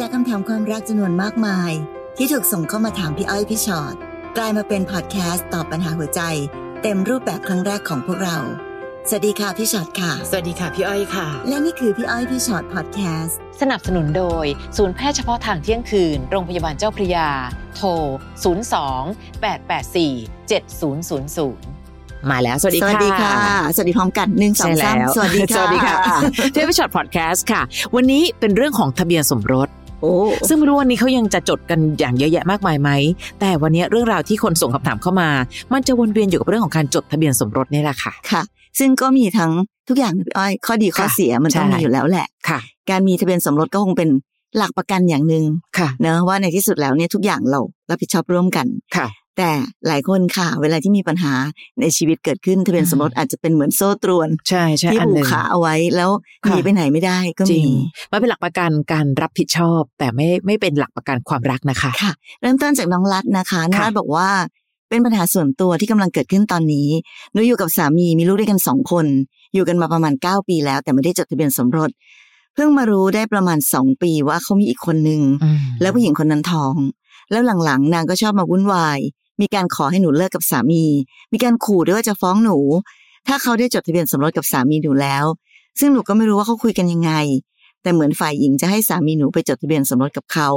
จากคำถามความรักจำนวนมากมาย ที่ถูกส่งเข้ามาถามพี่อ้อยพี่ชอ็อตกลายมาเป็นพอดแคสต์ตอบปัญหาหัวใจ เต็มรูปแบบครั้งแรกของพวกเรา สวัสดีค่ะพี่ชอ็อตค่ะ สวัสดีค่ะพี่อ้อยค่ะ และนี่คือพี่อ้อยพี่ชอ็อตพอดแคสต์สนับสนุนโดย ศูนย์แพทย์เฉพาะทางเที่ยงคืน โรงพยาบาลเจ้าพระยา โทร 02 884 7000มาแล้ว สวัสดีค่ะสวัสดีค่ะ สวัสดีพร้อมกันหนึ่งสองใช่สามแล้วสวัสดีค่ะ สวัสดีค่ะเที่ยวพิชอตพอดแคสต์ค่ะ วันนี้เป็นเรื่องของทะเบียนสมรสโอ้ ซึ่งไม่รู้วันนี้เขายังจะจดกันอย่างเยอะแยะมากมายไหม แต่วันนี้เรื่องราวที่คนส่งคำถามเข้ามา มันจะวนเวียนอยู่กับเรื่องของการจดทะเบียนสมรสนี่แหละค่ะค่ะ ซึ่งก็มีทั้งทุกอย่างนะพี่อ้อย ข้อดีข้อค่ะเสียมันต้องใช่มีอยู่แล้วแหละค่ะ การมีทะเบียนสมรสก็คงเป็นหลักประกันอย่างหนึ่งค่ะเนอะว่าในที่สุดแล้วเนี่ยทุกอย่างเรารับผิดชอบร่วมกันค่ะ แต่หลายคนค่ะ เวลาที่มีปัญหาในชีวิตเกิดขึ้นทะเบียนสมรสอาจจะเป็นเหมือนโซ่ตรวนใช่ใช่ที่อันผูหกนึ่งขาเอาไว้แล้วหค่ะนีไปไหนไม่ได้ก็จริมีงมันเป็นหลักประกันการรับผิดชอบ แต่ไม่ไม่เป็นหลักประกันความรักนะคะค่ะ เริ่มต้นจากน้องรัตนะคะน้องค่ะรัตบอกว่า เป็นปัญหาส่วนตัวที่กำลังเกิดขึ้นตอนนี้หนูอยู่กับสามีมีลูกด้วยกันสองคน อยู่กันมาประมาณเก้าปีแล้ว แต่ไม่ได้จดทะเบียนสมรสเพิ่งมารู้ได้ประมาณสองปีว่าเขามีอีกคนนึงอืมแล้วผู้หญิงคนนั้นท้อง แล้วหลังๆ นางก็ชอบมาวุ่นวาย มีการขอให้หนูเลิกกับสามี มีการขู่ด้วยว่าจะฟ้องหนู ถ้าเขาได้จดทะเบียนสมรสกับสามีหนูแล้ว ซึ่งหนูก็ไม่รู้ว่าเขาคุยกันยังไง แต่เหมือนฝ่ายหญิงจะให้สามีหนูไปจดทะเบียนสมรสกับเขา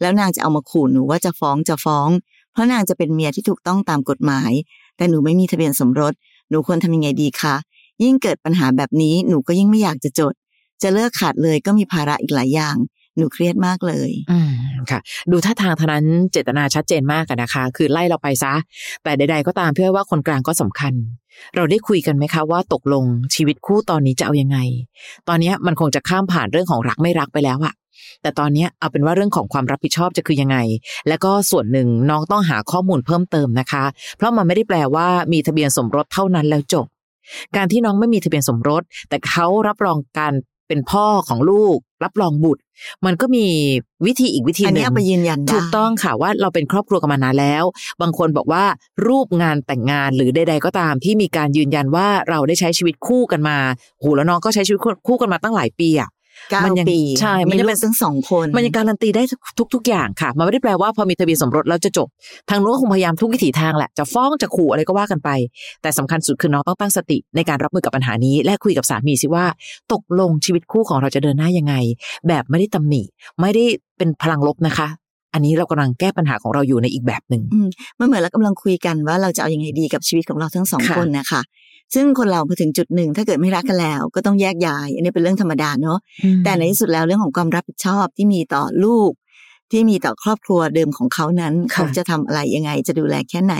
แล้วนางจะเอามาขู่หนูว่าจะฟ้องจะฟ้อง เพราะนางจะเป็นเมียที่ถูกต้องตามกฎหมาย แต่หนูไม่มีทะเบียนสมรส หนูควรทำยังไงดีคะ ยิ่งเกิดปัญหาแบบนี้หนูก็ยิ่งไม่อยากจะจด จะเลิกขาดเลยก็มีภาระอีกหลายอย่าง หนูเครียดมากเลย อืมค่ะ ดูท่าทางเท่านั้นเจตนาชัดเจนมากนะคะ คือไล่เราไปซะ แต่ใด ๆ ก็ตามเพื่อว่าคนกลางก็สำคัญ เราได้คุยกันไหมคะว่าตกลงชีวิตคู่ตอนนี้จะเอายังไง ตอนนี้มันคงจะข้ามผ่านเรื่องของรักไม่รักไปแล้วอะแต่ตอนนี้เอาเป็นว่าเรื่องของความรับผิดชอบจะคือยังไง แล้วก็ส่วนหนึ่งน้องต้องหาข้อมูลเพิ่มเติมนะคะ เพราะมันไม่ได้แปลว่ามีทะเบียนสมรสเท่านั้นแล้วจบการที่น้องไม่มีทะเบียนสมรส แต่เขารับรองการ เป็นพ่อของลูก รับรองบุตร มันก็มีวิธีอีกวิธีหอันนึ่นี้งเอาไปยืนยันได้ถูกต้องค่ะว่าเราเป็นครอบครัวกันมานานแล้ว บางคนบอกว่ารูปงานแต่งงานหรือใด ๆ ก็ตามที่มีการยืนยันว่าเราได้ใช้ชีวิตคู่กันมาโหแล้วน้องก็ใช้ชีวิตคู่กันมาตั้งหลายปีอะ เก้ามันยังปีใช่มันมียังลูเป็กนทั้งสองคน มันยังการันตีได้ทุกทุกๆอย่างค่ะ มันไม่ได้แปลว่าพอมีทะเบียนสมรสแล้วจะจบ ทางนู้นก็คงพยายามทุกวิถีทางแหละ จะฟ้องจะขู่อะไรก็ว่ากันไป แต่สำคัญสุดคือน้องต้องตั้งสติในการรับมือกับปัญหานี้ และคุยกับสามีสิว่า ตกลงชีวิตคู่ของเราจะเดินหน้ายังไง แบบไม่ได้ตำหนิไม่ได้เป็นพลังลบนะคะ อันนี้เรากำลังแก้ปัญหาของเราอยู่ในอีกแบบหนึ่งอืมมันเหมือนเรากำลังคุยกันว่าเราจะเอายังไงดีกับชีวิตของเราทั้งสองค่ะคนนะคะซึ่งคนเราพอถึงจุดหนึ่งถ้าเกิดไม่รักกันแล้ว ก็ต้องแยกย้าย อันนี้เป็นเรื่องธรรมดาเนาะแต่ในที่สุดแล้วเรื่องของความรับผิดชอบที่มีต่อลูก ที่มีต่อครอบครัวเดิมของเขานั้นค่ะเขาจะทำอะไรยังไงจะดูแลแค่ไหน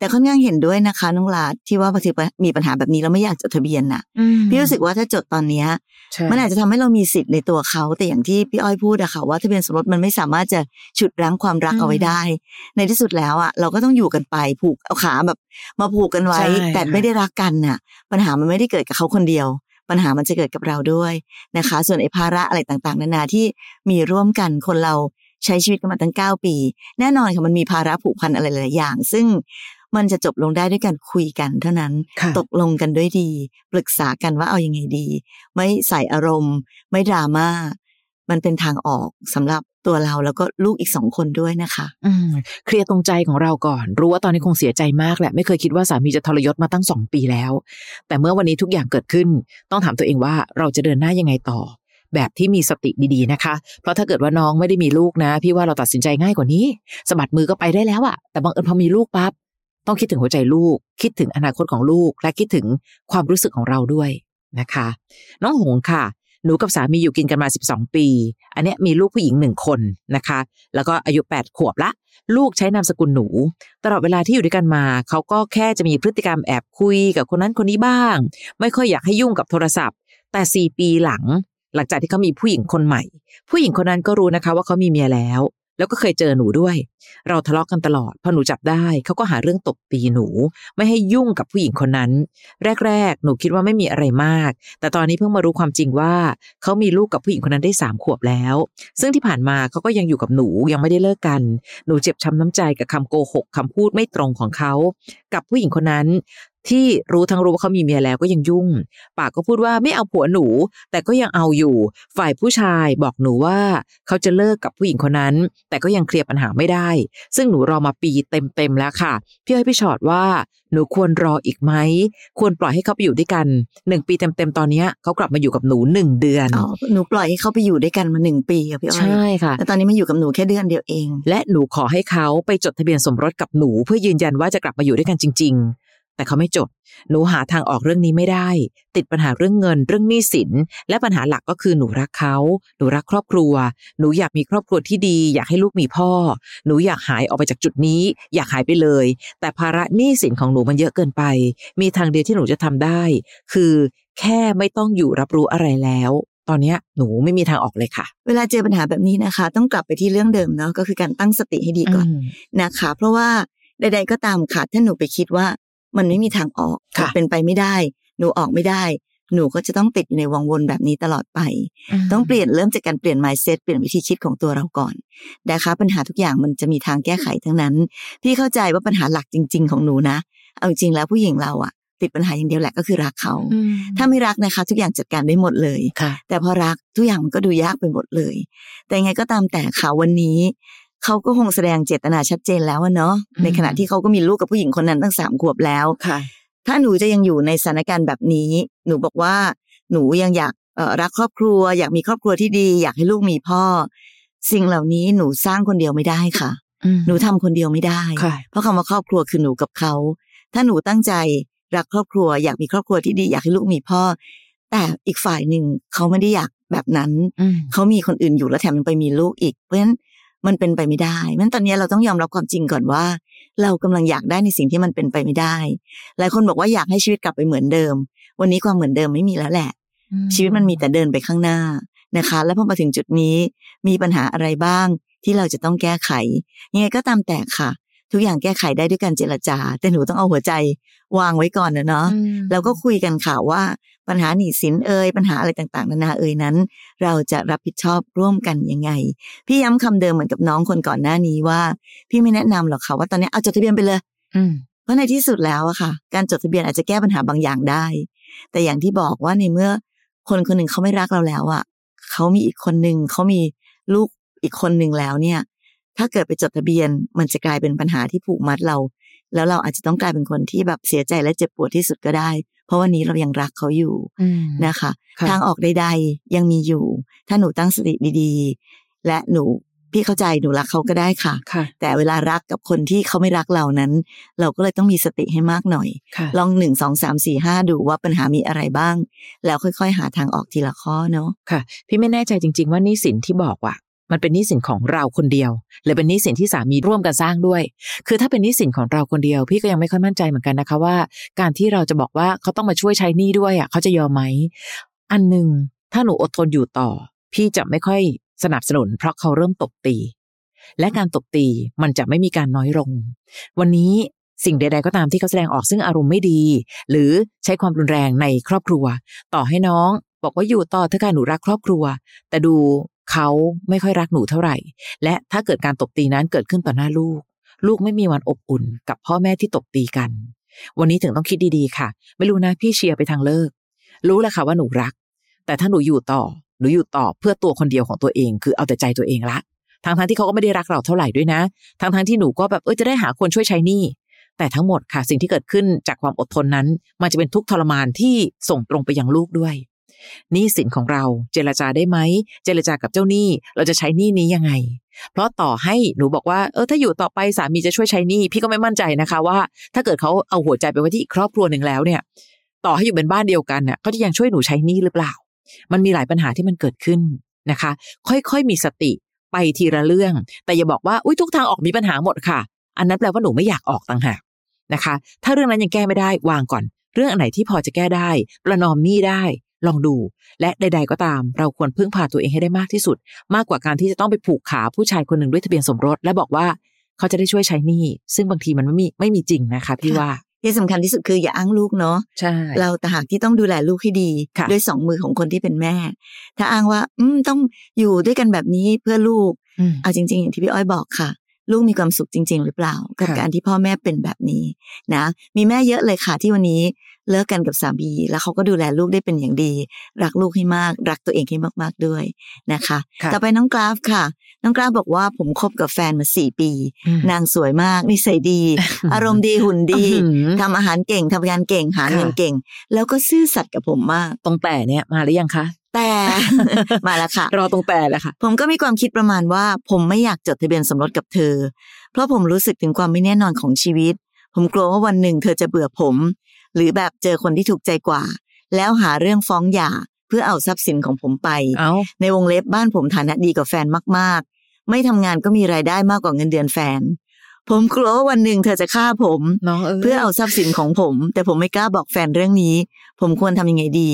แต่ค่อนข้างเห็นด้วยนะคะน้องลาดที่ว่าพอถึงมีปัญหาแบบนี้แล้วไม่อยากจดทะเบียนน่ะอืมพี่รู้สึกว่าถ้าจดตอนเนี้ยใช่มันอาจจะทำให้เรามีสิทธิ์ในตัวเขาแต่อย่างที่พี่อ้อยพูดอะค่ะว่าทะเบียนสมรสมันไม่สามารถจะฉุดรั้งความรักอืมเอาไว้ได้ ในที่สุดแล้วอะเราก็ต้องอยู่กันไปผูกเอาขาแบบ มาผูกกันไว้ใช่แต่ค่ะไม่ได้รักกันน่ะ ปัญหามันไม่ได้เกิดกับเขาคนเดียว ปัญหามันจะเกิดกับเราด้วยนะคะ ส่วนไอ้ภาระอะไรต่างๆ นานาที่มีร่วมกันคนเราใช้ชีวิตกันมาตั้งเก้าปี แน่นอนค่ะมันมีภาระผูกพันอะไรหลายๆอย่าง ซึ่ง มันจะจบลงได้ด้วยการคุยกันเท่านั้นค่ะตกลงกันด้วยดี ปรึกษากันว่าเอายังไงดี ไม่ใส่อารมณ์ ไม่ดราม่า มันเป็นทางออกสำหรับตัวเราแล้วก็ลูกอีกสองคนด้วยนะคะ อืมเคลียร์ตรงใจของเราก่อน รู้ว่าตอนนี้คงเสียใจมากแหละ ไม่เคยคิดว่าสามีจะทรยศมาตั้งสองปีแล้ว แต่เมื่อวันนี้ทุกอย่างเกิดขึ้น ต้องถามตัวเองว่าเราจะเดินหน้ายังไงต่อ แบบที่มีสติดีๆนะคะ เพราะถ้าเกิดว่าน้องไม่ได้มีลูกนะ พี่ว่าเราตัดสินใจง่ายกว่านี้สะบัดมือก็ไปได้แล้วอะแต่บังเอิญพอมีลูกปั๊บ ต้องคิดถึงหัวใจลูก คิดถึงอนาคตของลูก และคิดถึงความรู้สึกของเราด้วยนะคะ น้องหงค่ะ หนูกับสามีอยู่กินกันมา 12 ปี อันนี้มีลูกผู้หญิงหนึ่งคนนะคะ แล้วก็อายุ 8 ขวบละ ลูกใช้นามสกุลหนู ตลอดเวลาที่อยู่ด้วยกันมา เขาก็แค่จะมีพฤติกรรมแอบคุยกับคนนั้นคนนี้บ้าง ไม่ค่อยอยากให้ยุ่งกับโทรศัพท์ แต่ 4 ปีหลังหลังจากที่เขามีผู้หญิงคนใหม่ ผู้หญิงคนนั้นก็รู้นะคะว่าเขามีเมียแล้ว แล้วก็เคยเจอหนูด้วย เราทะเลาะกันตลอดพอหนูจับได้เขาก็หาเรื่องตบตีหนู ไม่ให้ยุ่งกับผู้หญิงคนนั้น แรก ๆ หนูคิดว่าไม่มีอะไรมาก แต่ตอนนี้เพิ่งมารู้ความจริงว่าเขามีลูกกับผู้หญิงคนนั้นได้สามขวบแล้ว ซึ่งที่ผ่านมาเขาก็ยังอยู่กับหนูยังไม่ได้เลิกกัน หนูเจ็บช้ำน้ำใจกับคำโกหกคำพูดไม่ตรงของเขา กับผู้หญิงคนนั้น ที่รู้ทั้งรู้ว่าเขามีเมียแล้วก็ยังยุ่ง ปากก็พูดว่าไม่เอาผัวหนู แต่ก็ยังเอาอยู่ ฝ่ายผู้ชายบอกหนูว่าเขาจะเลิกกับผู้หญิงคนนั้น แต่ก็ยังเคลียร์ปัญหาไม่ได้ ซึ่งหนูรอมาปีเต็มๆแล้วค่ะ พี่อ้อยพี่ชอดว่าหนูควรรออีกไหม ควรปล่อยให้เขาไปอยู่ด้วยกันหนึ่งปีเต็มๆตอนเนี้ยเขากลับมาอยู่กับหนูหนึ่งเดือนอ๋อหนูปล่อยให้เขาไปอยู่ด้วยกันมาหนึ่งปีอะพี่อ้อยใช่ค่ะแต่ตอนนี้มาอยู่กับหนูแค่เดือนเดียวเอง และหนูขอให้เขาไปจดทะเบียนสมรสกับหนู เพื่อยืนยันว่าจะกลับมาอยู่ด้วยกันจริง ๆ แต่เขาไม่จดหนูหาทางออกเรื่องนี้ไม่ได้ ติดปัญหาเรื่องเงิน เรื่องหนี้สิน และปัญหาหลักก็คือหนูรักเขา หนูรักครอบครัว หนูอยากมีครอบครัวที่ดี อยากให้ลูกมีพ่อ หนูอยากหายออกไปจากจุดนี้ อยากหายไปเลย แต่ภาระหนี้สินของหนูมันเยอะเกินไป มีทางเดียวที่หนูจะทำได้ คือแค่ไม่ต้องอยู่รับรู้อะไรแล้วตอนเนี้ยหนูไม่มีทางออกเลยค่ะ เวลาเจอปัญหาแบบนี้นะคะ ต้องกลับไปที่เรื่องเดิมเนาะก็คือการตั้งสติให้ดีก่อนมนะคะ เพราะว่าใด ๆ ก็ตามค่ะถ้าหนูไปคิดว่า มันไม่มีทางออกค่ะเป็นไปไม่ได้ หนูออกไม่ได้ หนูก็จะต้องติดอยู่ในวังวนแบบนี้ตลอดไป ต้องเปลี่ยนเริ่มจากการเปลี่ยน mindset เปลี่ยนวิธีคิดของตัวเราก่อนนะคะปัญหาทุกอย่างมันจะมีทางแก้ไขทั้งนั้น พี่เข้าใจว่าปัญหาหลักจริง ๆ ของหนูนะ เอาจริงแล้วผู้หญิงเราอะติดปัญหาอย่างเดียวแหละก็คือรักเขาอืมถ้าไม่รักนะคะ ทุกอย่างจัดการได้หมดเลยค่ะแต่พอรักทุกอย่างมันก็ดูยากไปหมดเลย แต่ยังไงก็ตามแต่ค่ะวันนี้ เขาก็คงแสดงเจตนาชัดเจนแล้วอะเนาะอืมในขณะที่เขาก็มีลูกกับผู้หญิงคนนั้นตั้งสามขวบแล้วค่ะ ถ้าหนูจะยังอยู่ในสถานการณ์แบบนี้ หนูบอกว่า หนูยังอยากเอ่อรักครอบครัว อยากมีครอบครัวที่ดี อยากให้ลูกมีพ่อ สิ่งเหล่านี้หนูสร้างคนเดียวไม่ได้ค่ะ หนูทำคนเดียวไม่ได้ค่ะเพราะคำว่าครอบครัวคือหนูกับเขา ถ้าหนูตั้งใจรักครอบครัว อยากมีครอบครัวที่ดี อยากให้ลูกมีพ่อ แต่อีกฝ่ายหนึ่งเขาไม่ได้อยากแบบนั้นอืมเขามีคนอื่นอยู่แล้วแถมยังไปมีลูกอีก เพราะฉะนั้น มันเป็นไปไม่ได้เพราะฉะนั้นตอนนี้เราต้องยอมรับความจริงก่อนว่า เรากำลังอยากได้ในสิ่งที่มันเป็นไปไม่ได้ หลายคนบอกว่าอยากให้ชีวิตกลับไปเหมือนเดิม วันนี้ความเหมือนเดิมไม่มีแล้วแหละ ชีวิตมันมีแต่เดินไปข้างหน้านะคะ แล้วพอมาถึงจุดนี้ มีปัญหาอะไรบ้างที่เราจะต้องแก้ไข ยังไงก็ตามแต่ค่ะ ทุกอย่างแก้ไขได้ด้วยการเจรจา แต่หนูต้องเอาหัวใจวางไว้ก่อนนะเนาะอืมแล้วก็คุยกันค่ะว่า ปัญหาหนี้สินเอ่ยปัญหาอะไรต่างๆ นานาเอ่ยนั้น เราจะรับผิดชอบร่วมกันยังไง พี่ย้ำคำเดิมเหมือนกับน้องคนก่อนหน้านี้ว่า พี่ไม่แนะนำหรอกค่ะว่าตอนนี้เอาจดทะเบียนไปเลย อืมเพราะในที่สุดแล้วอะค่ะ การจดทะเบียนอาจจะแก้ปัญหาบางอย่างได้ แต่อย่างที่บอกว่าในเมื่อคนคนหนึ่งเขาไม่รักเราแล้วอะเขามีอีกคนหนึ่งเขามีลูกอีกคนหนึ่งแล้วเนี่ย ถ้าเกิดไปจดทะเบียน มันจะกลายเป็นปัญหาที่ผูกมัดเรา แล้วเราอาจจะต้องกลายเป็นคนที่แบบเสียใจและเจ็บปวดที่สุดก็ได้ เพราะวันนี้เรายังรักเขาอยู่อืมนะคะค่ะทางออกใด ๆ ยังมีอยู่ ถ้าหนูตั้งสติดีๆ และหนูพี่เข้าใจหนูรักเขาก็ได้ค่ะค่ะแต่เวลารักกับคนที่เขาไม่รักเรานั้น เราก็เลยต้องมีสติให้มากหน่อยค่ะลองหนึ่งสองสามสี่ห้าดูว่าปัญหามีอะไรบ้าง แล้วค่อยๆ หาทางออกทีละข้อเนาะค่ะ พี่ไม่แน่ใจจริง ๆ ว่าหนี้สินที่บอกว่า มันเป็นหนี้สินของเราคนเดียวหรือเป็นหนี้สินที่สามีร่วมกันสร้างด้วย คือถ้าเป็นหนี้สินของเราคนเดียว พี่ก็ยังไม่ค่อยมั่นใจเหมือนกันนะคะว่า การที่เราจะบอกว่าเขาต้องมาช่วยใช้หนี้ด้วยอะเขาจะยอมไหมอันหนึ่งถ้าหนูอดทนอยู่ต่อ พี่จะไม่ค่อยสนับสนุน เพราะเขาเริ่มตบตี และการตบตีมันจะไม่มีการน้อยลง วันนี้สิ่งใดๆก็ตามที่เขาแสดงออกซึ่งอารมณ์ไม่ดี หรือใช้ความรุนแรงในครอบครัว ต่อให้น้อง บอกว่าอยู่ต่อเถอะค่ะหนูรักครอบครัว แต่ดู เขาไม่ค่อยรักหนูเท่าไหร่ และถ้าเกิดการตบตีนั้นเกิดขึ้นต่อหน้าลูก ลูกไม่มีวันอบอุ่นกับพ่อแม่ที่ตบตีกัน วันนี้ถึงต้องคิดดีๆค่ะ ไม่รู้นะพี่เชียร์ไปทางเลิก รู้แหละค่ะว่าหนูรัก แต่ถ้าหนูอยู่ต่อหนูอยู่ต่อเพื่อตัวคนเดียวของตัวเอง คือเอาแต่ใจตัวเองละทั้งทที่เขาก็ไม่ได้รักเราเท่าไหร่ด้วยนะ ทั้งทที่หนูก็แบบเออจะได้หาคนช่วยใช้หนี้แต่ทั้งหมดค่ะสิ่งที่เกิดขึ้นจากความอดทนนั้น มันจะเป็นทุกข์ทรมานที่ส่งตรงไปยังลูกด้วย หนี้สินของเราเจรจาได้ไหม เจรจากับเจ้าหนี้ เราจะใช้หนี้นี้ยังไง เพราะต่อให้หนูบอกว่าเออถ้าอยู่ต่อไปสามีจะช่วยใช้หนี้พี่ก็ไม่มั่นใจนะคะว่า ถ้าเกิดเขาเอาหัวใจไปไว้ที่ครอบครัวหนึ่งแล้วเนี่ย ต่อให้อยู่เป็นบ้านเดียวกันเน่ะเขาจะยังช่วยหนูใช้หนี้หรือเปล่า มันมีหลายปัญหาที่มันเกิดขึ้นนะคะ ค่อยๆมีสติไปทีละเรื่อง แต่อย่าบอกว่าอุ้ยทุกทางออกมีปัญหาหมดค่ะ อันนั้นแปลว่าหนูไม่อยากออกต่างหากนะคะ ถ้าเรื่องนั้นยังแก้ไม่ได้วางก่อน เรื่องอันไหนที่พอจะแก้ได้ ประนอมหนี้ได้ ลองดู และใด ๆ ก็ตาม เราควรพึ่งพาตัวเองให้ได้มากที่สุด มากกว่าการที่จะต้องไปผูกขาผู้ชายคนหนึ่งด้วยทะเบียนสมรส และบอกว่าเขาจะได้ช่วยใช้หนี้ซึ่งบางทีมันไม่มีไม่มีจริงนะคะพี่ว่าที่สำคัญที่สุดคืออย่าอ้างลูกเนาะใช่เราแต่หากที่ต้องดูแลลูกให้ดีค่ะด้วยสองมือของคนที่เป็นแม่ ถ้าอ้างว่า อืมต้องอยู่ด้วยกันแบบนี้เพื่อลูกอืมเอาจริง ๆ อย่างที่พี่อ้อยบอกค่ะ ลูกมีความสุขจริง ๆ หรือเปล่า กับค่ะการที่พ่อแม่เป็นแบบนี้นะ มีแม่เยอะเลยค่ะที่วันนี้เลิกกันกับสามีแล้วเขาก็ดูแลลูกได้เป็นอย่างดี รักลูกให้มาก รักตัวเองให้มากๆด้วยนะคะค่ะต่อไปน้องกราฟค่ะ น้องกราฟบอกว่าผมคบกับแฟนมาสี่ปีอืมนางสวยมากนิสัยดี อารมณ์ดีหุ่นดีอื้อหือทำอาหารเก่งทำงานเก่งหาเงินค่ะเก่ง แล้วก็ซื่อสัตย์กับผมมากตรงแต่เนี่ยมาหรือยังคะ แต่ มาแล้วค่ะ รอตรงแต่แหละค่ะ ผมก็มีความคิดประมาณว่า ผมไม่อยากจดทะเบียนสมรสกับเธอ เพราะผมรู้สึกถึงความไม่แน่นอนของชีวิต ผมกลัวว่าวันหนึ่งเธอจะเบื่อผม หรือแบบเจอคนที่ถูกใจกว่า แล้วหาเรื่องฟ้องหย่าเพื่อเอาทรัพย์สินของผมไปเอาในวงเล็บบ้านผมฐานะดีกว่าแฟนมาก ๆ ไม่ทำงานก็มีรายได้มากกว่าเงินเดือนแฟน ผมกลัวว่าวันหนึ่งเธอจะฆ่าผมน้องเออเพื่อเอาทรัพย์สินของผม แต่ผมไม่กล้าบอกแฟนเรื่องนี้ ผมควรทำยังไงดี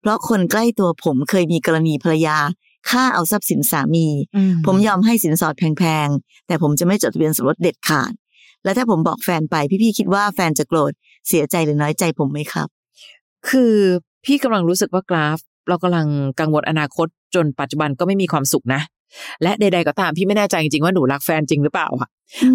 เพราะคนใกล้ตัวผมเคยมีกรณีภรรยาฆ่าเอาทรัพย์สินสามีอืผมยอมให้สินสอดแพงๆ แต่ผมจะไม่จดทะเบียนสมรสเด็ดขาด และถ้าผมบอกแฟนไปพี่ๆคิดว่าแฟนจะโกรธเสียใจหรือน้อยใจผมไหมครับ คือพี่กำลังรู้สึกว่ากราฟ เรากำลังกังวลอนาคตจนปัจจุบันก็ไม่มีความสุขนะ และใด ๆ ก็ตามพี่ไม่แน่ใจจริงๆว่าหนูรักแฟนจริงหรือเปล่าอะ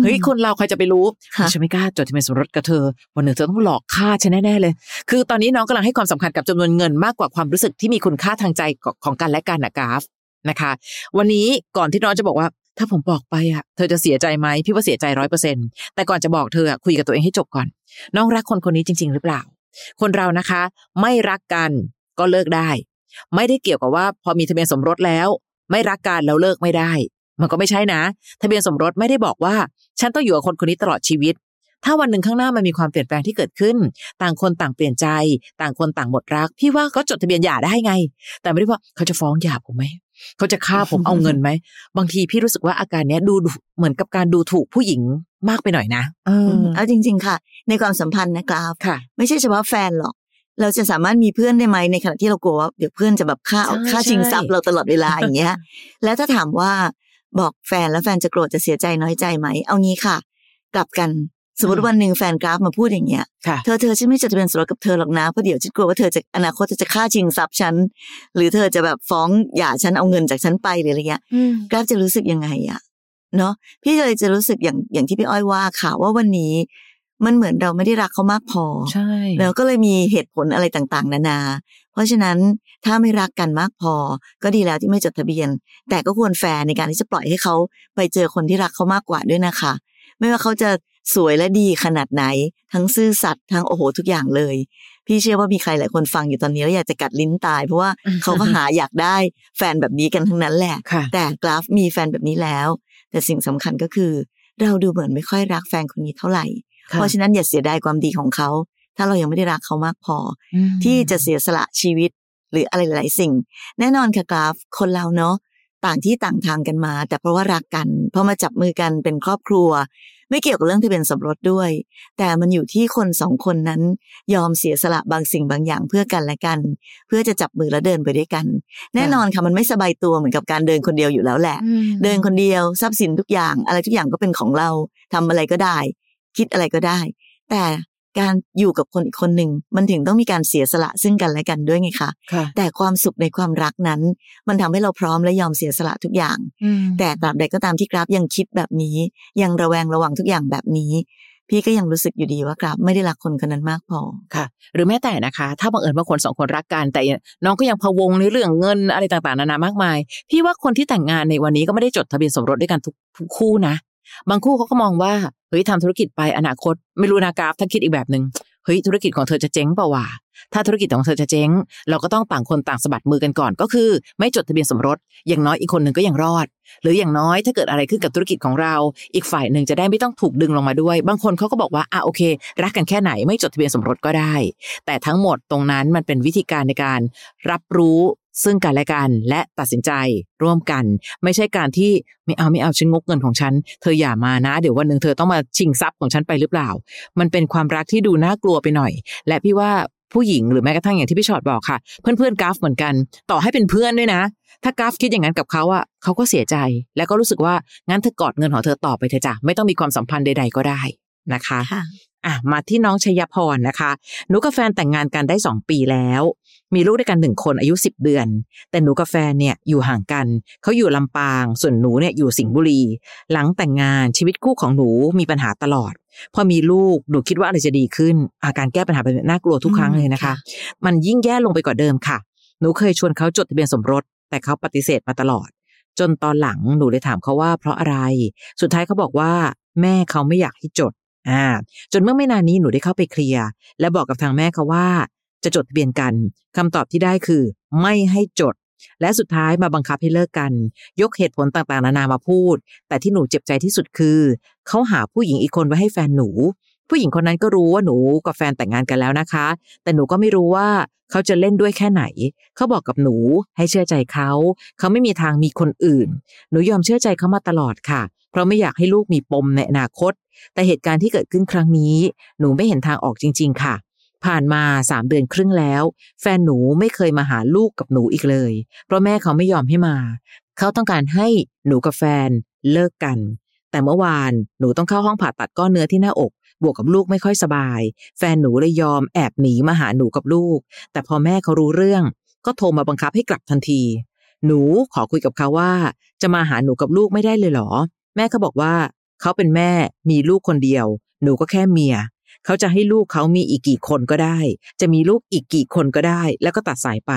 เฮ้ยคนเราใครจะไปรู้ค่ะฉันไม่กล้าจดทะเบียนสมรสกับเธอ วันหนึ่งเธอต้องหลอกฆ่าฉันแน่ๆเลย คือตอนนี้น้องกำลังให้ความสำคัญกับจำนวนเงินมากกว่าความรู้สึกที่มีคุณค่าทางใจของกันและกันนะกราฟนะคะ วันนี้ก่อนที่น้องจะบอกว่า ถ้าผมบอกไปอะ เธอจะเสียใจไหมพี่ว่าเสียใจร้อยเปอร์เซ็นแต่ก่อนจะบอกเธออะคุยกับตัวเองให้จบก่อน น้องรักคนคนนี้จริง ๆ หรือเปล่า คนเรานะคะ ไม่รักกันก็เลิกได้ ไม่ได้เกี่ยวกับว่า พอมีทะเบียนสมรสแล้ว ไม่รักกันแล้วเลิกไม่ได้ มันก็ไม่ใช่นะ ทะเบียนสมรสไม่ได้บอกว่า ฉันต้องอยู่กับคนคนนี้ตลอดชีวิต ถ้าวันหนึ่งข้างหน้ามันมีความเปลี่ยนแปลงที่เกิดขึ้น ต่างคนต่างเปลี่ยนใจ ต่างคนต่างหมดรัก พี่ว่าก็จดทะเบียนหย่าได้ไง แต่ไม่ได้ว่าเขาจะฟ้องหย่าผมไหมเขาจะฆ่าผมเอาเงินไหม บางทีพี่รู้สึกว่าอาการเนี้ยดูดูเหมือนกับการดูถูกผู้หญิงมากไปหน่อยนะ เออเอาจริง ๆ ค่ะ ในความสัมพันธ์นะครับค่ะ ไม่ใช่เฉพาะแฟนหรอก เราจะสามารถมีเพื่อนได้ไหมในขณะที่เรากลัวว่าเดี๋ยวเพื่อนจะแบบฆ่าเอาใช่ฆ่าชิงใช่ทรัพย์เราตลอดเวลาอย่างเงี้ย แล้วถ้าถามว่าบอกแฟนแล้วแฟนจะโกรธจะเสียใจน้อยใจไหม เอางี้ค่ะ กลับกันสมมติวันหนึ่งแฟนกราฟมาพูดอย่างเงี้ยค่ะเธอเธอฉันไม่จดทะเบียนสมรสกับเธอหรอกนะเพราะเดี๋ยวฉันกลัวว่าเธอจะอนาคตเธอจะฆ่าชิงทรัพย์ฉัน หรือเธอจะแบบฟ้องหย่าฉันเอาเงินจากฉันไปหรืออะไรเงี้ยกราฟจะรู้สึกยังไงอะเนาะพี่เลยจะรู้สึกอย่างอย่างที่พี่อ้อยว่าค่ะว่าวันนี้ มันเหมือนเราไม่ได้รักเขามากพอใช่แล้วก็เลยมีเหตุผลอะไรต่างๆ นานา เพราะฉะนั้นถ้าไม่รักกันมากพอ ก็ดีแล้วที่ไม่จดทะเบียน แต่ก็ควรแฟร์ในการที่จะปล่อยให้เขาไปเจอคนที่รักเขามากกว่าด้วยนะคะ ไม่ว่าเขาจะสวยและดีขนาดไหน ทั้งซื่อสัตย์ทั้งโอ้โหทุกอย่างเลย พี่เชื่อว่ามีใครหลายคนฟังอยู่ตอนนี้แล้วอยากจะกัดลิ้นตาย เพราะว่าเขาก็หาอยากได้แฟนแบบนี้กันทั้งนั้นแหละค่ะแต่กราฟมีแฟนแบบนี้แล้ว แต่สิ่งสำคัญก็คือ เราดูเหมือนไม่ค่อยรักแฟนคนนี้เท่าไหร่ค่ะ เพราะฉะนั้นอย่าเสียดายความดีของเขา ถ้าเรายังไม่ได้รักเขามากพออืมที่จะเสียสละชีวิตหรืออะไรหลายๆสิ่ง แน่นอนค่ะกราฟคนเราเนาะต่างที่ต่างทางกันมา แต่เพราะว่ารักกันพอมาจับมือกันเป็นครอบครัว ไม่เกี่ยวกับเรื่องทะเบียนสมรสด้วย แต่มันอยู่ที่คนสองคนนั้น ยอมเสียสละบางสิ่งบางอย่างเพื่อกันและกัน เพื่อจะจับมือและเดินไปด้วยกัน แน่นอนค่ะมันไม่สบายตัวเหมือนกับการเดินคนเดียวอยู่แล้วแหละอืมเดินคนเดียวทรัพย์สินทุกอย่าง อะไรทุกอย่างก็เป็นของเราทำอะไรก็ได้ คิดอะไรก็ได้ แต่การอยู่กับคนอีกคนหนึ่งมันถึงต้องมีการเสียสละซึ่งกันและกันด้วยไงคะค่ะแต่ความสุขในความรักนั้น มันทำให้เราพร้อมและยอมเสียสละทุกอย่างอืมแต่ตราบใดก็ตามที่กราฟยังคิดแบบนี้ ยังระแวงระวังทุกอย่างแบบนี้ พี่ก็ยังรู้สึกอยู่ดีว่ากราฟไม่ได้รักคนคนนั้นมากพอค่ะ หรือแม้แต่นะคะ ถ้าบังเอิญว่าคนสองคนรักกันแต่น้องก็ยังพะวงในเรื่องเงินอะไรต่างๆนานามากมาย พี่ว่าคนที่แต่งงานในวันนี้ก็ไม่ได้จดทะเบียนสมรสด้วยกันทุกทุกคู่นะ บางคู่เขาก็มองว่าเฮ้ยทำธุรกิจไปอนาคต ไม่รู้นากราฟถ้าคิดอีกแบบหนึ่งเฮ้ยธุรกิจของเธอจะเจ๊งเปล่าวะถ้าธุรกิจของเธอจะเจ๊ง เราก็ต้องต่างคนต่างสะบัดมือกันก่อน ก็คือ ไม่จดทะเบียนสมรส อย่างน้อยอีกคนหนึ่งก็ยังรอด หรืออย่างน้อยถ้าเกิดอะไรขึ้นกับธุรกิจของเรา อีกฝ่ายหนึ่งจะได้ไม่ต้องถูกดึงลงมาด้วย บางคนเขาก็บอกว่าอะโอเค รักกันแค่ไหนไม่จดทะเบียนสมรสก็ได้ แต่ทั้งหมดตรงนั้นมันเป็นวิธีการในการรับรู้ ซึ่งกันและกันและตัดสินใจร่วมกัน ไม่ใช่การที่ไม่เอาไม่เอาฉันงกเงินของฉัน เธออย่ามานะ เดี๋ยววันหนึ่งเธอต้องมาชิงทรัพย์ของฉันไปหรือเปล่า มันเป็นความรักที่ดูน่ากลัวไปหน่อย และพี่ว่าผู้หญิงหรือแม้กระทั่งอย่างที่พี่ชอดบอกค่ะ เพื่อนๆกราฟเหมือนกัน ต่อให้เป็นเพื่อนด้วยนะ ถ้ากราฟคิดอย่างนั้นกับเขาอะเขาก็เสียใจ แล้วก็รู้สึกว่างั้นเธอกอดเงินของเธอต่อไปเถอะจ้ะไม่ต้องมีความสัมพันธ์ใด ๆ ก็ได้นะคะค่ะอะมาที่น้องชยพรนะคะหนูกับแฟนแต่งงานกันได้สองปีแล้ว มีลูกด้วยกันหนึ่งคนอายุสิบเดือน แต่หนูกับแฟนเนี่ยอยู่ห่างกัน เขาอยู่ลำปาง ส่วนหนูเนี่ยอยู่สิงห์บุรี หลังแต่งงานชีวิตคู่ของหนูมีปัญหาตลอด พอมีลูกหนูคิดว่าอะไรจะดีขึ้น อาการแก้ปัญหาเป็นน่ากลัวทุกครั้งเลยนะคะ มันยิ่งแย่ลงไปกว่าเดิมค่ะ หนูเคยชวนเขาจดทะเบียนสมรส แต่เขาปฏิเสธมาตลอด จนตอนหลังหนูเลยถามเขาว่าเพราะอะไร สุดท้ายเขาบอกว่า แม่เขาไม่อยากให้จดอ่าจนเมื่อไม่นานนี้หนูได้เข้าไปเคลียร์และบอกกับทางแม่เขาว่า จะจดทะเบียนกันคำตอบที่ได้คือ ไม่ให้จด และสุดท้ายมาบังคับให้เลิกกัน ยกเหตุผลต่างๆ นานามาพูด แต่ที่หนูเจ็บใจที่สุดคือ เขาหาผู้หญิงอีกคนไว้ให้แฟนหนู ผู้หญิงคนนั้นก็รู้ว่าหนูกับแฟนแต่งงานกันแล้วนะคะ แต่หนูก็ไม่รู้ว่าเขาจะเล่นด้วยแค่ไหน เขาบอกกับหนูให้เชื่อใจเขา เขาไม่มีทางมีคนอื่น หนูยอมเชื่อใจเขามาตลอดค่ะ เพราะไม่อยากให้ลูกมีปมในอนาคต แต่เหตุการณ์ที่เกิดขึ้นครั้งนี้ หนูไม่เห็นทางออกจริง ๆ ค่ะ ผ่านมาสามเดือนครึ่งแล้ว แฟนหนูไม่เคยมาหาลูกกับหนูอีกเลย เพราะแม่เขาไม่ยอมให้มา เขาต้องการให้หนูกับแฟนเลิกกัน แต่เมื่อวานหนูต้องเข้าห้องผ่าตัดก้อนเนื้อที่หน้าอก บวกกับลูกไม่ค่อยสบาย แฟนหนูเลยยอมแอบหนีมาหาหนูกับลูก แต่พอแม่เขารู้เรื่อง ก็โทรมาบังคับให้กลับทันที หนูขอคุยกับเขาว่า จะมาหาหนูกับลูกไม่ได้เลยเหรอ แม่เขาบอกว่า เขาเป็นแม่มีลูกคนเดียว หนูก็แค่เมีย เขาจะให้ลูกเขามีอีกกี่คนก็ได้ จะมีลูกอีกกี่คนก็ได้ แล้วก็ตัดสายไป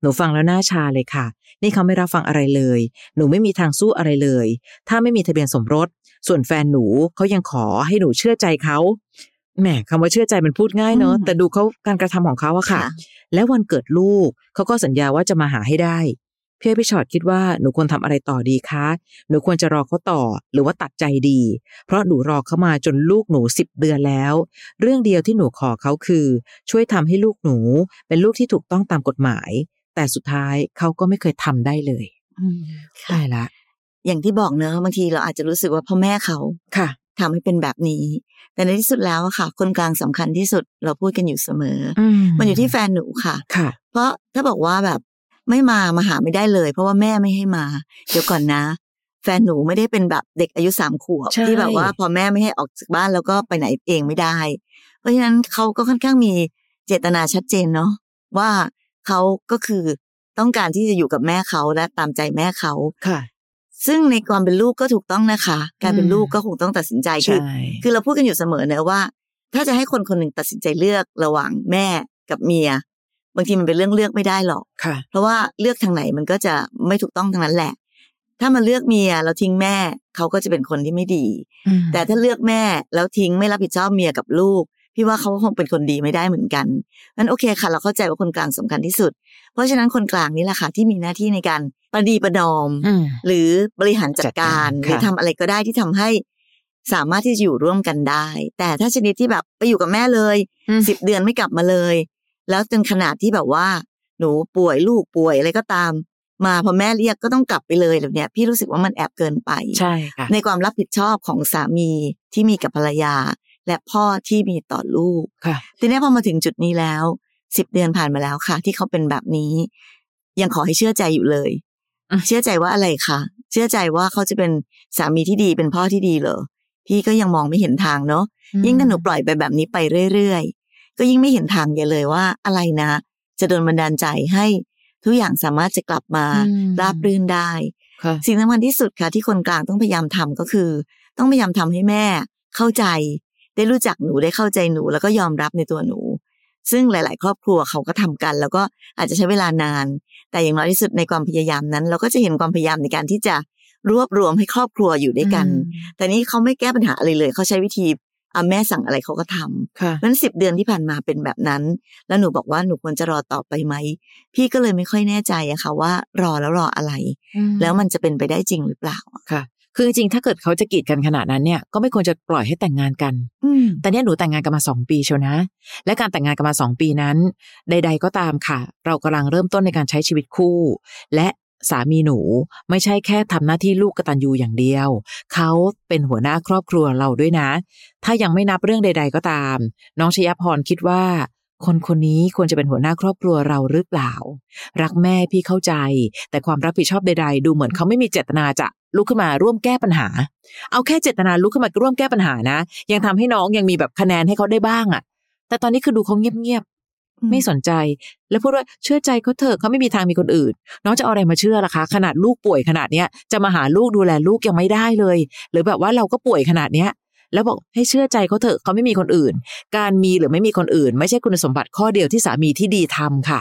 หนูฟังแล้วหน้าชาเลยค่ะ นี่เขาไม่รับฟังอะไรเลย หนูไม่มีทางสู้อะไรเลย ถ้าไม่มีทะเบียนสมรส ส่วนแฟนหนูเขายังขอให้หนูเชื่อใจเขาแหมคำว่าเชื่อใจมันพูดง่ายเนอะอืมแต่ดูเขาการกระทำของเขาอะค่ะค่ะและวันเกิดลูกเขาก็สัญญาว่าจะมาหาให้ได้ พี่อ้อยพี่ชอดคิดว่าหนูควรทำอะไรต่อดีคะหนูควรจะรอเขาต่อหรือว่าตัดใจดี เพราะหนูรอเขามาจนลูกหนูสิบเดือนแล้ว เรื่องเดียวที่หนูขอเขาคือ ช่วยทำให้ลูกหนู เป็นลูกที่ถูกต้องตามกฎหมาย แต่สุดท้ายเขาก็ไม่เคยทำได้เลยอืมค่ะได้ละ อย่างที่บอกเนอะบางทีเราอาจจะรู้สึกว่าพ่อแม่เขาค่ะทำให้เป็นแบบนี้ แต่ในที่สุดแล้วอะค่ะ คนกลางสำคัญที่สุดเราพูดกันอยู่เสมออมันอยู่ที่แฟนหนูค่ะค่ะ เพราะถ้าบอกว่าแบบ ไม่มามาหาไม่ได้เลย เพราะว่าแม่ไม่ให้มา เดี๋ยวก่อนนะ แฟนหนูไม่ได้เป็นแบบเด็กอายุสามขวบใช่ที่แบบว่าพอแม่ไม่ให้ออกจากบ้านแล้วก็ไปไหนเองไม่ได้ เพราะฉะนั้นเขาก็ค่อนข้างมีเจตนาชัดเจนเนาะว่าเขาก็คือต้องการที่จะอยู่กับแม่เขาและตามใจแม่เขาค่ะ ซึ่งในความเป็นลูกก็ถูกต้องนะคะ การเป็นอืมลูกก็คงต้องตัดสินใจคือใช่คือเราพูดกันอยู่เสมอเนอะว่า ถ้าจะให้คนคนหนึ่งตัดสินใจเลือกระหว่างแม่กับเมีย บางทีมันเป็นเรื่องเลือกไม่ได้หรอกค่ะเพราะว่าเลือกทางไหนมันก็จะไม่ถูกต้องทางนั้นแหละ ถ้ามาเลือกเมียแล้วทิ้งแม่เขาก็จะเป็นคนที่ไม่ดี แต่ถ้าเลือกแม่แล้วทิ้งไม่รับผิดชอบเมียกับลูก พี่ว่าเขาก็คงเป็นคนดีไม่ได้เหมือนกันนั้นโอเคค่ะ เราเข้าใจว่าคนกลางสำคัญที่สุด เพราะฉะนั้นคนกลางนี่แหละค่ะที่มีหน้าที่ในการประดีประนอมอืมหรือบริหารจัดการจัดการหรือค่ะทำอะไรก็ได้ที่ทำให้สามารถที่จะอยู่ร่วมกันได้ แต่ถ้าชนิดที่แบบไปอยู่กับแม่เลยสิบเดือนไม่กลับมาเลย แล้วจนขนาดที่แบบว่า หนูป่วยลูกป่วยอะไรก็ตาม มาพอแม่เรียกก็ต้องกลับไปเลยแบบเนี้ยพี่รู้สึกว่ามันแอบเกินไปใช่ค่ะในความรับผิดชอบของสามีที่มีกับภรรยา และพ่อที่มีต่อลูกค่ะทีนี้พอมาถึงจุดนี้แล้วสิบเดือนผ่านมาแล้วค่ะ ที่เขาเป็นแบบนี้ ยังขอให้เชื่อใจอยู่เลยอืมเชื่อใจว่าอะไรคะเชื่อใจว่าเขาจะเป็นสามีที่ดีเป็นพ่อที่ดีเหรอพี่ก็ยังมองไม่เห็นทางเนาะยิ่งถ้าหนูปล่อยไปแบบนี้ไปเรื่อยๆ ก็ยิ่งไม่เห็นทางอย่าเลยว่าอะไรนะ จะโดนบันดาลใจให้ทุกอย่างสามารถจะกลับมาอืมราบรื่นได้ค่ะสิ่งสำคัญที่สุดค่ะที่คนกลางต้องพยายามทำก็คือ ต้องพยายามทำให้แม่เข้าใจ ได้รู้จักหนูได้เข้าใจหนู แล้วก็ยอมรับในตัวหนู ซึ่งหลาย ๆ ครอบครัวเขาก็ทำกัน แล้วก็อาจจะใช้เวลานาน แต่อย่างน้อยที่สุดในความพยายามนั้น เราก็จะเห็นความพยายามในการที่จะรวบรวมให้ครอบครัวอยู่ด้วยกัน แต่นี่เขาไม่แก้ปัญหาอะไรเลย เขาใช้วิธี อะแม่สั่งอะไรเขาก็ทำค่ะเพราะฉะนั้นสิบเดือนที่ผ่านมาเป็นแบบนั้น แล้วหนูบอกว่าหนูควรจะรอต่อไปไหม พี่ก็เลยไม่ค่อยแน่ใจอะค่ะว่ารอแล้วรออะไร แล้วมันจะเป็นไปได้จริงหรือเปล่าค่ะ คือจริงๆถ้าเกิดเขาจะกีดกันขนาดนั้นเนี่ยก็ไม่ควรจะปล่อยให้แต่งงานกันอืมแต่เนี่ยหนูแต่งงานกันมาสองปีเชียวนะ และการแต่งงานกันมาสองปีนั้น ใด ๆ ก็ตามค่ะ เรากำลังเริ่มต้นในการใช้ชีวิตคู่ และ สามีหนูไม่ใช่แค่ทำหน้าที่ลูกกตัญญูอย่างเดียว เขาเป็นหัวหน้าครอบครัวเราด้วยนะ ถ้ายังไม่นับเรื่องใด ๆ ก็ตาม น้องชยพรคิดว่า คนคนนี้ควรจะเป็นหัวหน้าครอบครัวเราหรือเปล่า รักแม่พี่เข้าใจ แต่ความรับผิดชอบใด ๆ ดูเหมือนเขาไม่มีเจตนาจะลุกขึ้นมาร่วมแก้ปัญหา เอาแค่เจตนาลุกขึ้นมาร่วมแก้ปัญหานะ ยังทำให้น้องยังมีแบบคะแนนให้เขาได้บ้างอะแต่ตอนนี้คือดูเขาเงียบ ไม่สนใจ แล้วพูดว่าเชื่อใจเขาเถอะเขาไม่มีทางมีคนอื่น น้องจะเอาอะไรมาเชื่อล่ะคะ ขนาดลูกป่วยขนาดเนี้ยจะมาหาลูกดูแลลูกยังไม่ได้เลย หรือแบบว่าเราก็ป่วยขนาดเนี้ย แล้วบอกให้เชื่อใจเขาเถอะเขาไม่มีคนอื่น การมีหรือไม่มีคนอื่น ไม่ใช่คุณสมบัติข้อเดียวที่สามีที่ดีทำค่ะ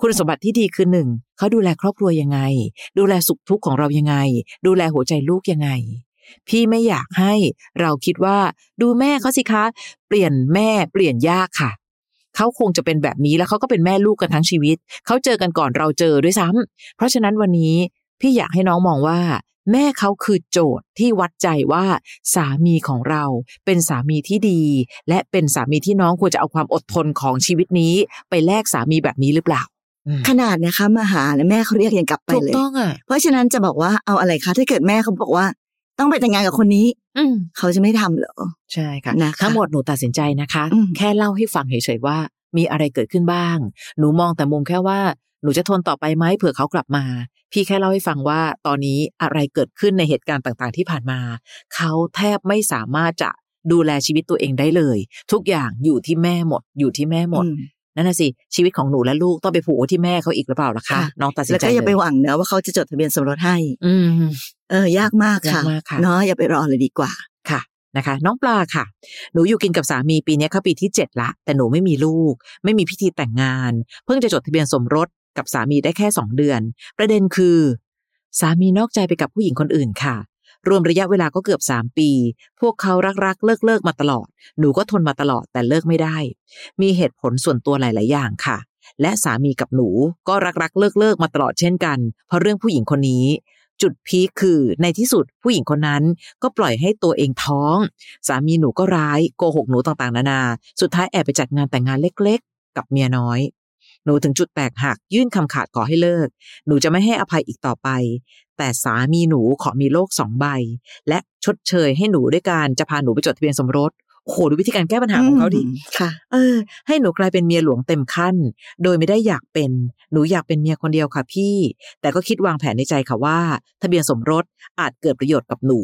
คุณสมบัติที่ดีคือหนึ่งเขาดูแลครอบครัวยังไง ดูแลสุขทุกข์ของเรายังไง ดูแลหัวใจลูกยังไงพี่ไม่อยากให้เราคิดว่าดูแม่เขาสิคะ เปลี่ยนแม่เปลี่ยนยากค่ะ เขาคงจะเป็นแบบนี้แล้วเขาก็เป็นแม่ลูกกันทั้งชีวิต เขาเจอกันก่อนเราเจอด้วยซ้ำเพราะฉะนั้นวันนี้พี่อยากให้น้องมองว่า แม่เขาคือโจทย์ที่วัดใจว่าสามีของเราเป็นสามีที่ดี และเป็นสามีที่น้องควรจะเอาความอดทนของชีวิตนี้ ไปแลกสามีแบบนี้หรือเปล่าอืมขนาดนะคะมาหาแล้วแม่เขาเรียกยังกลับไปถูกเลยต้องอะเพราะฉะนั้นจะบอกว่าเอาอะไรคะ ถ้าเกิดแม่เขาบอกว่า ต้องไปแต่งงานกับคนนี้ อืมเขาจะไม่ทำเหรอ ใช่ค่ะนะคะทั้งหมดหนูตัดสินใจนะคะ อืม แค่เล่าให้ฟังเฉยๆว่า มีอะไรเกิดขึ้นบ้าง หนูมองแต่มุมแค่ว่า หนูจะทนต่อไปไหมเผื่อเขากลับมา พี่แค่เล่าให้ฟังว่า ตอนนี้อะไรเกิดขึ้นในเหตุการณ์ต่างๆที่ผ่านมา เขาแทบไม่สามารถจะดูแลชีวิตตัวเองได้เลย ทุกอย่างอยู่ที่แม่หมด อยู่ที่แม่หมด อื นั่นน่ะสิชีวิตของหนูและลูกต้องไปผูกไว้ที่แม่เขาอีกหรือเปล่าล่ะคะค่ะ น้องตัดสินแล้วใจก็อย่าไปเลยหวังนะว่าเขาจะจดทะเบียนสมรสให้ อืม เออยากมากค่ะยากมากค่ะเนาะอย่าไปรอเลยดีกว่าค่ะนะคะ น้องปลาค่ะ หนูอยู่กินกับสามีปีเนี้ยเข้าปีที่เจ็ดละ แต่หนูไม่มีลูก ไม่มีพิธีแต่งงาน เพิ่งจะจดทะเบียนสมรสกับสามีได้แค่สองเดือน ประเด็นคือ สามีนอกใจไปกับผู้หญิงคนอื่นค่ะ รวมระยะเวลาก็เกือบสามปี พวกเขารักๆ เลิกเลิกๆมาตลอด หนูก็ทนมาตลอดแต่เลิกไม่ได้ มีเหตุผลส่วนตัวหลาย ๆ อย่างค่ะ และสามีกับหนูก็รักๆ เลิกเลิกๆมาตลอดเช่นกัน เพราะเรื่องผู้หญิงคนนี้ จุดพีคคือในที่สุดผู้หญิงคนนั้นก็ปล่อยให้ตัวเองท้อง สามีหนูก็ร้ายโกหกหนูต่างๆ นานา สุดท้ายแอบไปจัดงานแต่งงานเล็กๆ กับเมียน้อย หนูถึงจุดแตกหักยื่นคำขาดขอให้เลิก หนูจะไม่ให้อภัยอีกต่อไป แต่สามีหนูขอมีโลกสองใบ และชดเชยให้หนูด้วยการจะพาหนูไปจดทะเบียนสมรส โอ้โหดูวิธีการแก้ปัญหาของเขาดิมค่ะ เออ ให้หนูกลายเป็นเมียหลวงเต็มขั้น โดยไม่ได้อยากเป็น หนูอยากเป็นเมียคนเดียวค่ะพี่ แต่ก็คิดวางแผนในใจค่ะว่า ทะเบียนสมรสอาจเกิดประโยชน์กับหนู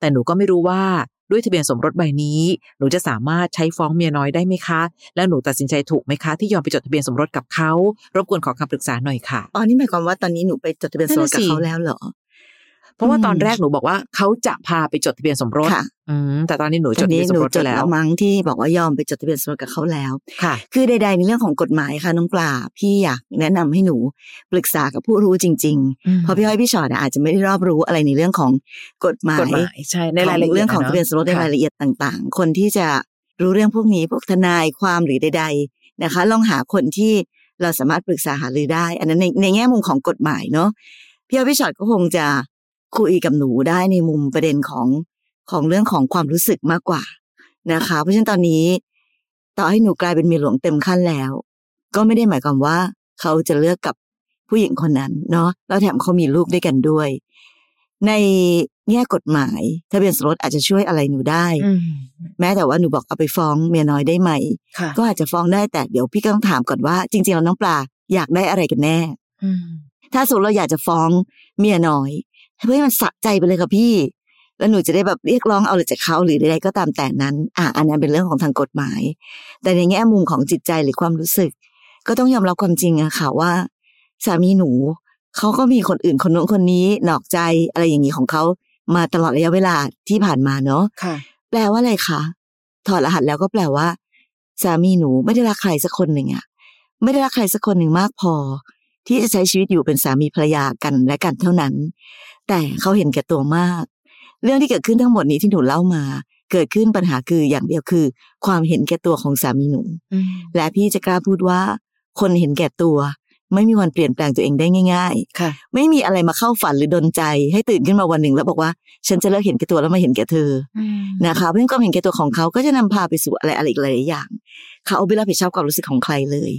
แต่หนูก็ไม่รู้ว่าด้วยทะเบียนสมรสใบนี้ หนูจะสามารถใช้ฟ้องเมียน้อยได้ไหมคะ แล้วหนูตัดสินใจถูกไหมคะ ที่ยอมไปจดทะเบียนสมรสกับเขา รบกวนขอคำปรึกษาหน่อยค่ะอ๋อนี่หมายความว่าตอนนี้หนูไปจดทะเบียนสมรสกับนั่นน่ะสิเขาแล้วเหรอ เพราะว่าอืมตอนแรกหนูบอกว่าเขาจะพาไปจดทะเบียนสมรสค่ะอืมแต่ตอนนี้หนูตจอดนทะนี้เบียนสหมนูรสจไปดแล้แล้ววมั้งที่บอกว่ายอมไปจดทะเบียนสมรสกับเขาแล้วค่ะ คือใดๆในเรื่องของกฎหมายค่ะน้องปลาพี่อยากแนะนำให้หนูปรึกษากับผู้รู้จริงๆเพราะพี่อ้อยพี่ชอตอาจจะไม่ได้รอบรู้อะไรในเรื่องของกฎหมายกฎหมายใช่ในรายละเอียดเรื่องของะทะเบียนสมรสในค่ะรายละเอียดต่าง ๆ คนที่จะรู้เรื่องพวกนี้พวกทนายความหรือใด ๆนะคะ ลองหาคนที่เราสามารถปรึกษาหารือได้ อันนั้นในในแง่มุมของกฎหมายเนาะพี่อ้อยพี่ชอตก็คงจะ คุยกับหนูได้ในมุมประเด็นของของเรื่องของความรู้สึกมากกว่านะคะ เพราะฉะนั้นตอนนี้ ต่อให้หนูกลายเป็นเมียหลวงเต็มขั้นแล้ว ก็ไม่ได้หมายความว่า เขาจะเลือกกับผู้หญิงคนนั้นเนาะแล้วแถมเขามีลูกด้วยกันด้วย ในแง่กฎหมายทะเบียนสมรสอาจจะช่วยอะไรหนูได้อืมแม้แต่ว่าหนูบอกเอาไปฟ้องเมียน้อยได้ไหมค่ะก็อาจจะฟ้องได้แต่เดี๋ยวพี่ก็ต้องถามก่อนว่า จริงๆแล้วน้องปลาอยากได้อะไรกันแน่อืมถ้าสมมติเราอยากจะฟ้องเมียน้อย เพื่อให้มันสะใจไปเลยค่ะพี่ แล้วหนูจะได้แบบเรียกร้องเอาเลยจากเขาหรือใดๆก็ตามแต่นั้น อะอันนั้นเป็นเรื่องของทางกฎหมาย แต่ในแง่มุมของจิตใจหรือความรู้สึก ก็ต้องยอมรับความจริงอะค่ะว่า สามีหนูเขาก็มีคนอื่นคนโน้นคนนี้นอกใจอะไรอย่างนี้ของเขามาตลอดระยะเวลาที่ผ่านมาเนาะค่ะ แปลว่าอะไรคะถอดรหัสแล้วก็แปลว่า สามีหนูไม่ได้รักใครสักคนหนึ่งอะไม่ได้รักใครสักคนหนึ่งมากพอ ที่จะใช้ชีวิตอยู่เป็นสามีภรรยากันและกันเท่านั้น แต่เขาเห็นแก่ตัวมาก เรื่องที่เกิดขึ้นทั้งหมดนี้ที่หนูเล่ามา เกิดขึ้นปัญหาคืออย่างเดียวคือ ความเห็นแก่ตัวของสามีหนูอืมและพี่จะกล้าพูดว่า คนเห็นแก่ตัวไม่มีวันเปลี่ยนแปลงตัวเองได้ง่ายค่ะๆไม่มีอะไรมาเข้าฝันหรือดนใจ ให้ตื่นขึ้นมาวันหนึ่งแล้วบอกว่า ฉันจะเลิกเห็นแก่ตัวแล้วมาเห็นแก่เธอ นะคะเพราะฉะนั้นความเห็นแก่ตัวของเขาก็จะนำพาไปสู่อะไรอะไรอีกหลายๆอย่าง เขาไม่รับผิดชอบความรู้สึกของใครเลย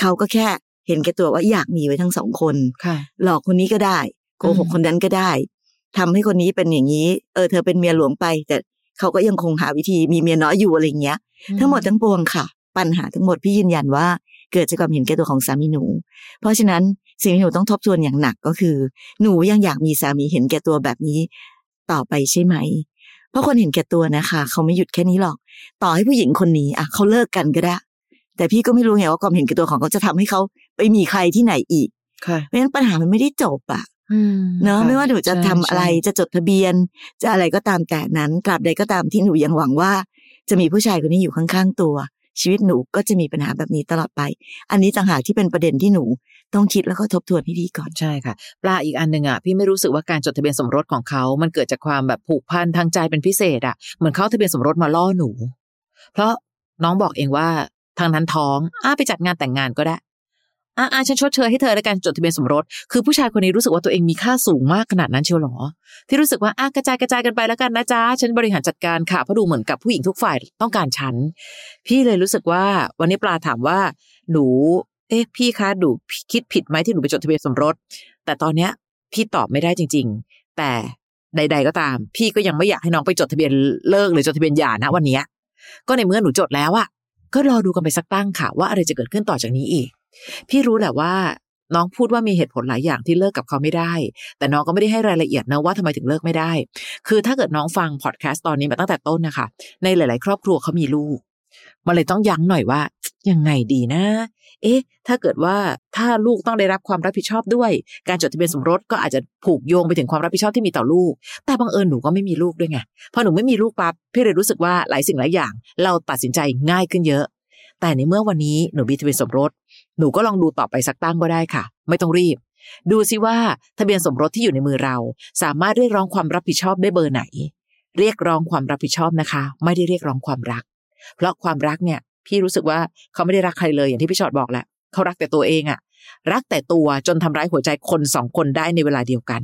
เขาก็แค่เห็นแก่ตัวว่าอยากมีไว้ทั้งสองคนค่ะหลอกคนนี้ก็ได้โกหกอืมคนนั้นก็ได้ทำให้คนนี้เป็นอย่างนี้ เออ เธอเป็นเมียหลวงไป แต่เขาก็ยังคงหาวิธีมีเมียน้อยอยู่อะไรอย่างเงี้ย ทั้งหมดทั้งปวงค่ะ ปัญหาทั้งหมดพี่ยืนยันว่าเกิดจากความเห็นแก่ตัวของสามีหนู เพราะฉะนั้นสิ่งที่หนูต้องทบทวนอย่างหนักก็คือ หนูยังอยากมีสามีเห็นแก่ตัวแบบนี้ ต่อไปใช่ไหม เพราะคนเห็นแก่ตัวนะคะ เขาไม่หยุดแค่นี้หรอก ต่อให้ผู้หญิงคนนี้อะเขาเลิกกันก็ได้ แต่พี่ก็ไม่รู้ไงว่าความเห็นแก่ตัวของเขาจะทำให้เขาไปมีใครที่ไหนอีกค่ะเพราะฉะนั้นปัญหามันไม่ได้จบอะอืม เนาะค่ไม่ว่าหนูจะใช่ทำอะไรใช่จะจดทะเบียน จะอะไรก็ตามแต่นั้นตราบใดก็ตามที่หนูยังหวังว่า จะมีผู้ชายคนนี้อยู่ข้างๆตัว ชีวิตหนูก็จะมีปัญหาแบบนี้ตลอดไป อันนี้ต่างหากที่เป็นประเด็นที่หนูต้องคิดแล้วก็ทบทวนให้ดีก่อนใช่ค่ะปลาอีกอันหนึ่งอะพี่ไม่รู้สึกว่าการจดทะเบียนสมรสของเขา มันเกิดจากความแบบผูกพันทางใจเป็นพิเศษอะเหมือนเขาทะเบียนสมรสมาล่อหนู เพราะน้องบอกเองว่าทางนั้นท้องอ้าไปจัดงานแต่งงานก็ได้ อ่าอ่าฉันชดเชยให้เธอในการจดทะเบียนสมรส คือผู้ชายคนนี้รู้สึกว่าตัวเองมีค่าสูงมากขนาดนั้นเชียวหรอ ที่รู้สึกว่าอะกระจายกระจายกันไปแล้วกันนะจ๊ะ ฉันบริหารจัดการค่ะ เพราะดูเหมือนกับผู้หญิงทุกฝ่ายต้องการฉัน พี่เลยรู้สึกว่า วันนี้ปลาถามว่า หนู เอ๊ะ พี่คะ หนูคิดผิดไหมที่หนูไปจดทะเบียนสมรส แต่ตอนเนี้ย พี่ตอบไม่ได้จริง ๆ แต่ใด ๆ ก็ตาม พี่ก็ยังไม่อยากให้น้องไปจดทะเบียนเลิกหรือจดทะเบียนหย่านะวันนี้ ก็ในเมื่อหนูจดแล้วอะก็รอดูกันไปสักตั้งค่ะว่าอะไรจะเกิดขึ้นต่อจากนี้อีก พี่รู้แหละว่า น้องพูดว่ามีเหตุผลหลายอย่างที่เลิกกับเขาไม่ได้ แต่น้องก็ไม่ได้ให้รายละเอียดนะว่าทำไมถึงเลิกไม่ได้ คือถ้าเกิดน้องฟังพอดแคสต์ตอนนี้มาตั้งแต่ต้นนะคะ ในหลาย ๆ ครอบครัวเขามีลูกมันเลยต้องยั้งหน่อยว่า ยังไงดีนะ เอ๊ะ ถ้าเกิดว่าถ้าลูกต้องได้รับความรับผิดชอบด้วย การจดทะเบียนสมรสก็อาจจะผูกโยงไปถึงความรับผิดชอบที่มีต่อลูก แต่บังเอิญหนูก็ไม่มีลูกด้วยไงพอหนูไม่มีลูกปั๊บพี่เลยรู้สึกว่าหลายสิ่งหลายอย่าง เราตัดสินใจง่ายขึ้นเยอะ แต่ในเมื่อวันนี้หนูมีทะเบียนสมรส หนูก็ลองดูต่อไปสักตั้งก็ได้ค่ะ ไม่ต้องรีบ ดูซิว่าทะเบียนสมรสที่อยู่ในมือเรา สามารถเรียกร้องความรับผิดชอบได้เบอร์ไหน เรียกร้องความรับผิดชอบนะคะ ไม่ได้เรียกร้องความรัก เพราะความรักเนี่ย พี่รู้สึกว่าเขาไม่ได้รักใครเลยอย่างที่พี่ชอดบอกแหละเขารักแต่ตัวเองอะรักแต่ตัวจนทำร้ายหัวใจคนสองคนได้ในเวลาเดียวกัน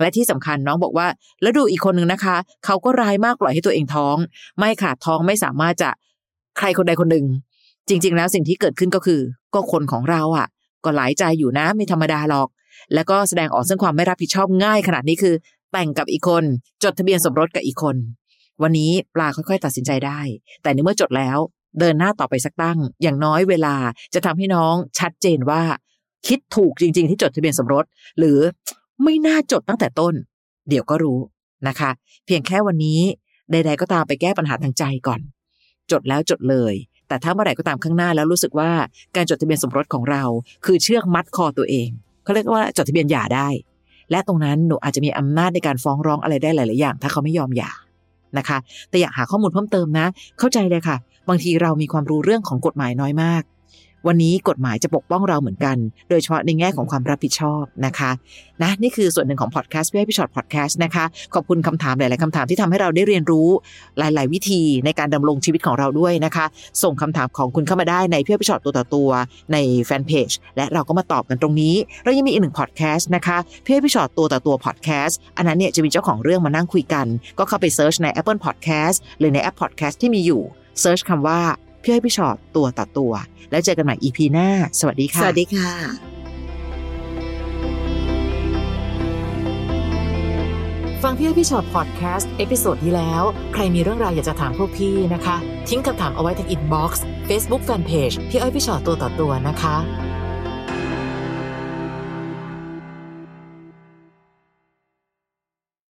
และที่สำคัญน้องบอกว่า แล้วดูอีกคนหนึ่งนะคะ เขาก็ร้ายมากปล่อยให้ตัวเองท้อง ไม่ค่ะท้องไม่สามารถจะใครคนใดคนหนึ่ง จริง ๆ แล้วสิ่งที่เกิดขึ้นก็คือ ก็คนของเราอะ ก็หลายใจอยู่นะไม่ธรรมดาหรอก แล้วก็แสดงออกซึ่งความไม่รับผิดชอบง่ายขนาดนี้คือ แต่งกับอีกคน จดทะเบียนสมรสกับอีกคน วันนี้ปลาค่อยๆ ตัดสินใจได้ แต่ในเมื่อจดแล้ว เดินหน้าต่อไปสักตั้ง อย่างน้อยเวลาจะทำให้น้องชัดเจนว่า คิดถูกจริง ๆ ที่จดทะเบียนสมรส หรือไม่น่าจดตั้งแต่ต้น เดี๋ยวก็รู้นะคะ เพียงแค่วันนี้ใด ๆ ก็ตามไปแก้ปัญหาทางใจก่อน จดแล้วจดเลย แต่ถ้าเมื่อไหร่ก็ตามข้างหน้าแล้วรู้สึกว่าการจดทะเบียนสมรสของเรา คือเชือกมัดคอตัวเองเขาเรียกว่าจดทะเบียนหย่าได้ และตรงนั้นหนูอาจจะมีอำนาจในการฟ้องร้องอะไรได้หลาย ๆ อย่าง ถ้าเขาไม่ยอมหย่านะคะ แต่อยากหาข้อมูลเพิ่มเติมนะ เข้าใจเลยค่ะ บางทีเรามีความรู้เรื่องของกฎหมายน้อยมาก วันนี้กฎหมายจะปกป้องเราเหมือนกัน โดยเฉพาะในแง่ของความรับผิดชอบนะคะนะนี่คือส่วนหนึ่งของพอดแคสต์พี่ให้พี่ชอตพอดแคสต์นะคะขอบคุณคำถามหลายๆคำถามที่ทำให้เราได้เรียนรู้หลาย ๆ วิธีในการดำรงชีวิตของเราด้วยนะคะ ส่งคำถามของคุณเข้ามาได้ในพี่ให้พี่ชอตตัวต่อตัวในแฟนเพจและเราก็มาตอบกันตรงนี้ เรายังมีอีกหนึ่งพอดแคสต์นะคะพี่ให้พี่ชอตตัวต่อตัวพอดแคสต์อันนั้นเนี่ยจะมีเจ้าของเรื่องมานั่งคุยกัน ก็เข้าไป search ใน Apple Podcast หรือในแอป Podcast ที่มีอยู่ search คำว่า พี่อ้อยพี่ฉอดตัวต่อตัว แล้วเจอกันใหม่ EP หน้า สวัสดีค่ะ สวัสดีค่ะฟังพี่อ้อยพี่ฉอดพอดแคสต์ episode ที่แล้ว ใครมีเรื่องราวอยากจะถามพวกพี่นะคะ ทิ้งคำถามเอาไว้ที่ inbox เฟซบุ๊กแฟนเพจพี่อ้อยพี่ฉอดตัวต่อตัวนะคะ